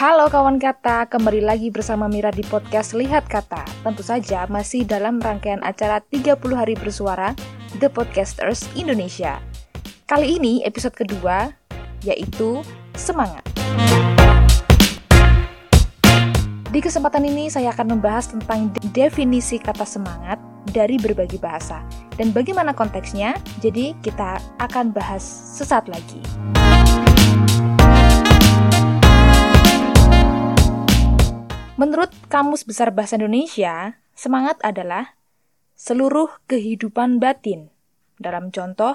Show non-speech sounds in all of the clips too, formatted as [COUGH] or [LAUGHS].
Halo kawan kata, kembali lagi bersama Mira di podcast Lihat Kata. Tentu saja masih dalam rangkaian acara 30 hari bersuara The Podcasters Indonesia. Kali ini episode kedua yaitu Semangat. Di kesempatan ini saya akan membahas tentang definisi kata semangat dari berbagai bahasa dan bagaimana konteksnya. Jadi kita akan bahas sesaat lagi. Menurut Kamus Besar Bahasa Indonesia, semangat adalah seluruh kehidupan batin. Dalam contoh,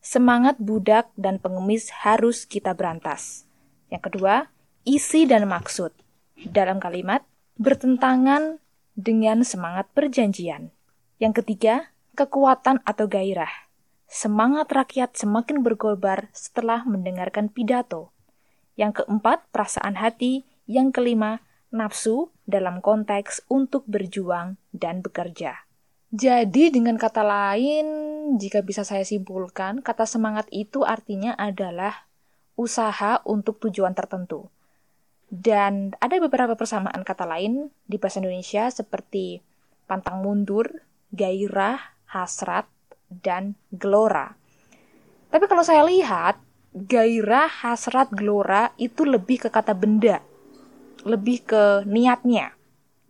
semangat budak dan pengemis harus kita berantas. Yang kedua, isi dan maksud. Dalam kalimat, bertentangan dengan semangat perjanjian. Yang ketiga, kekuatan atau gairah. Semangat rakyat semakin bergobar setelah mendengarkan pidato. Yang keempat, perasaan hati. Yang kelima, nafsu dalam konteks untuk berjuang dan bekerja. Jadi dengan kata lain, jika bisa saya simpulkan, kata semangat itu artinya adalah usaha untuk tujuan tertentu. Dan ada beberapa persamaan kata lain di bahasa Indonesia seperti pantang mundur, gairah, hasrat, dan gelora. Tapi kalau saya lihat, gairah, hasrat, gelora itu lebih ke kata benda lebih ke niatnya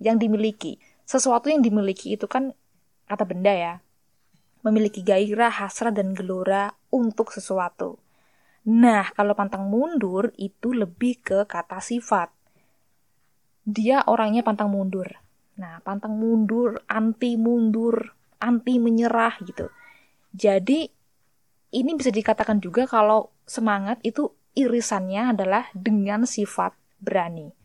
yang dimiliki. Sesuatu yang dimiliki itu kan kata benda ya. Memiliki gairah, hasrat, dan gelora untuk sesuatu. Nah, kalau pantang mundur itu lebih ke kata sifat. Dia orangnya pantang mundur. Nah, pantang mundur, anti mundur, anti menyerah gitu. Jadi, ini bisa dikatakan juga kalau semangat itu irisannya adalah dengan sifat berani.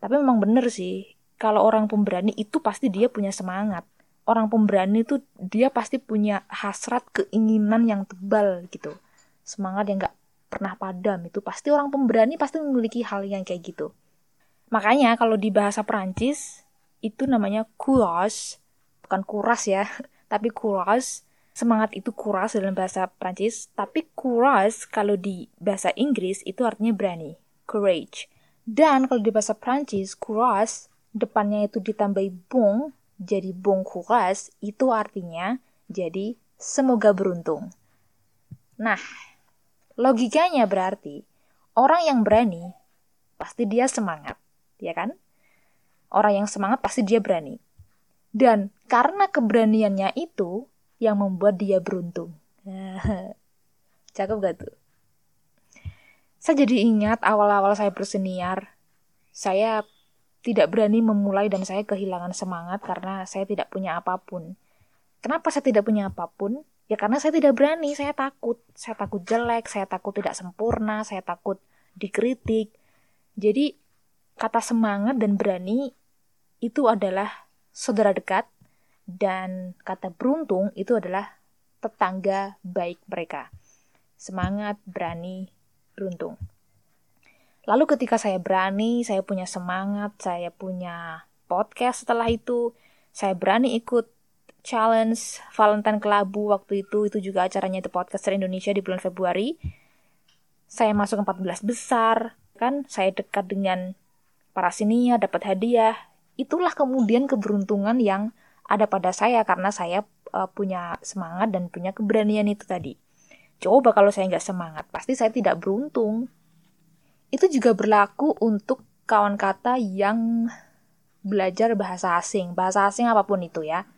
Tapi memang bener sih, kalau orang pemberani itu pasti dia punya semangat. Orang pemberani itu dia pasti punya hasrat keinginan yang tebal gitu. Semangat yang gak pernah padam itu pasti orang pemberani pasti memiliki hal yang kayak gitu. Makanya kalau di bahasa Perancis itu namanya courage, bukan kuras ya, [LAUGHS] tapi courage. Semangat itu kuras dalam bahasa Perancis, tapi courage kalau di bahasa Inggris itu artinya berani, courage. Dan kalau di bahasa Prancis, courage, depannya itu ditambahi bon, jadi bon courage, itu artinya jadi semoga beruntung. Nah, logikanya berarti orang yang berani pasti dia semangat, ya kan? Orang yang semangat pasti dia berani. Dan karena keberaniannya itu yang membuat dia beruntung. [LAUGHS] Cakep gak tuh? Saya jadi ingat awal-awal saya berseniar, saya tidak berani memulai dan saya kehilangan semangat karena saya tidak punya apa pun. Kenapa saya tidak punya apa pun? Ya karena saya tidak berani, saya takut. Saya takut jelek, saya takut tidak sempurna, saya takut dikritik. Jadi kata semangat dan berani itu adalah saudara dekat dan kata beruntung itu adalah tetangga baik mereka. Semangat, berani, beruntung. Lalu ketika saya berani, saya punya semangat, saya punya podcast setelah itu, saya berani ikut challenge Valentine Kelabu waktu itu, itu juga acaranya The Podcaster Indonesia di bulan Februari. Saya masuk 14 besar, kan saya dekat dengan para sinia, dapat hadiah. Itulah kemudian keberuntungan yang ada pada saya karena saya uh, punya semangat dan punya keberanian itu tadi. Coba kalau saya nggak semangat, pasti saya tidak beruntung. Itu juga berlaku untuk kawan kata yang belajar bahasa asing, bahasa asing apa pun itu ya.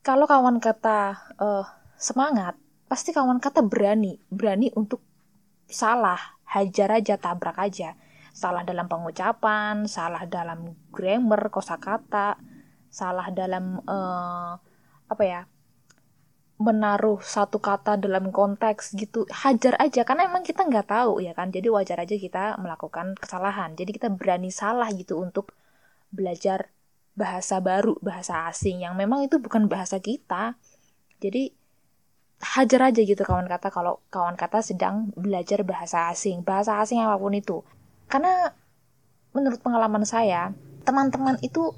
Kalau kawan kata uh, semangat, pasti kawan kata berani, berani untuk salah, hajar aja, tabrak aja. Salah dalam pengucapan, salah dalam grammar, kosakata, salah dalam uh, apa ya menaruh satu kata dalam konteks gitu hajar aja. Karena emang kita nggak tahu ya kan? Jadi wajar aja kita melakukan kesalahan. Jadi kita berani salah gitu untuk belajar bahasa baru bahasa asing yang memang itu bukan bahasa kita. Jadi hajar aja gitu kawan kata kalau kawan kata sedang belajar bahasa asing. Bahasa asing apa pun itu. Karena menurut pengalaman saya teman-teman itu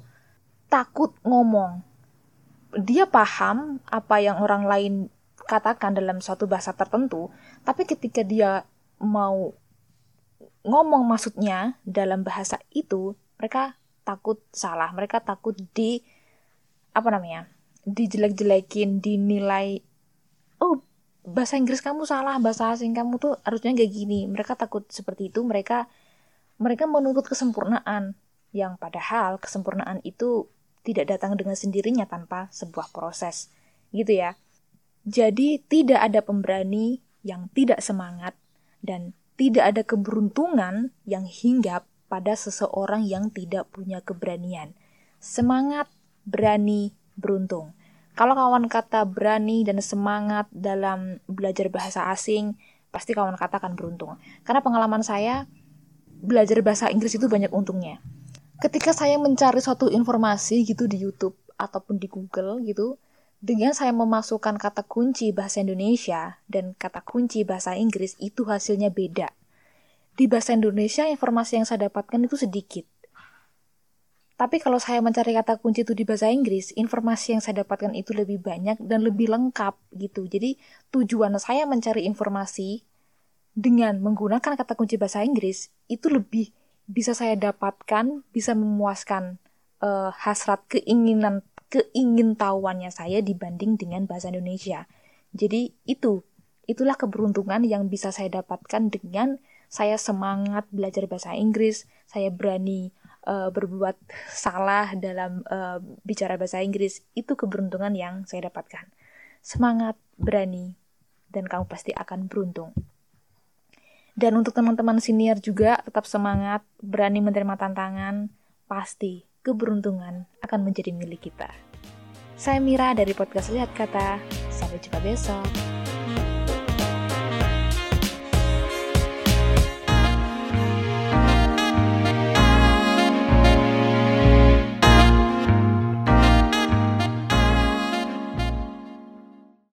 takut ngomong dia paham apa yang orang lain katakan dalam suatu bahasa tertentu, tapi ketika dia mau ngomong maksudnya dalam bahasa itu, mereka takut salah, mereka takut di apa namanya? dijelek-jelekin, dinilai oh, bahasa Inggris kamu salah, bahasa asing kamu tuh harusnya gak gini. Mereka takut seperti itu, mereka mereka menuntut kesempurnaan yang padahal kesempurnaan itu tidak datang dengan sendirinya tanpa sebuah proses. Gitu ya. Jadi tidak ada pemberani yang tidak semangat dan tidak ada keberuntungan yang hinggap pada seseorang yang tidak punya keberanian. Semangat, berani, beruntung. Kalau kawan kata berani dan semangat dalam belajar bahasa asing, pasti kawan katakan beruntung. Karena pengalaman saya, belajar bahasa Inggris itu banyak untungnya. Ketika saya mencari suatu informasi gitu di YouTube ataupun di Google gitu, dengan saya memasukkan kata kunci bahasa Indonesia dan kata kunci bahasa Inggris itu hasilnya beda. Di bahasa Indonesia informasi yang saya dapatkan itu sedikit. Tapi kalau saya mencari kata kunci itu di bahasa Inggris, informasi yang saya dapatkan itu lebih banyak dan lebih lengkap gitu. Jadi tujuan saya mencari informasi dengan menggunakan kata kunci bahasa Inggris itu lebih bisa saya dapatkan, bisa memuaskan uh, hasrat keinginan keingintahuannya saya dibanding dengan bahasa Indonesia. Jadi itu, itulah keberuntungan yang bisa saya dapatkan dengan saya semangat belajar bahasa Inggris, saya berani uh, berbuat salah dalam uh, bicara bahasa Inggris. Itu keberuntungan yang saya dapatkan. Semangat, berani, dan kamu pasti akan beruntung. Dan untuk teman-teman senior juga tetap semangat, berani menerima tantangan, pasti keberuntungan akan menjadi milik kita. Saya Mira dari podcast Lihat Kata. Sampai jumpa besok.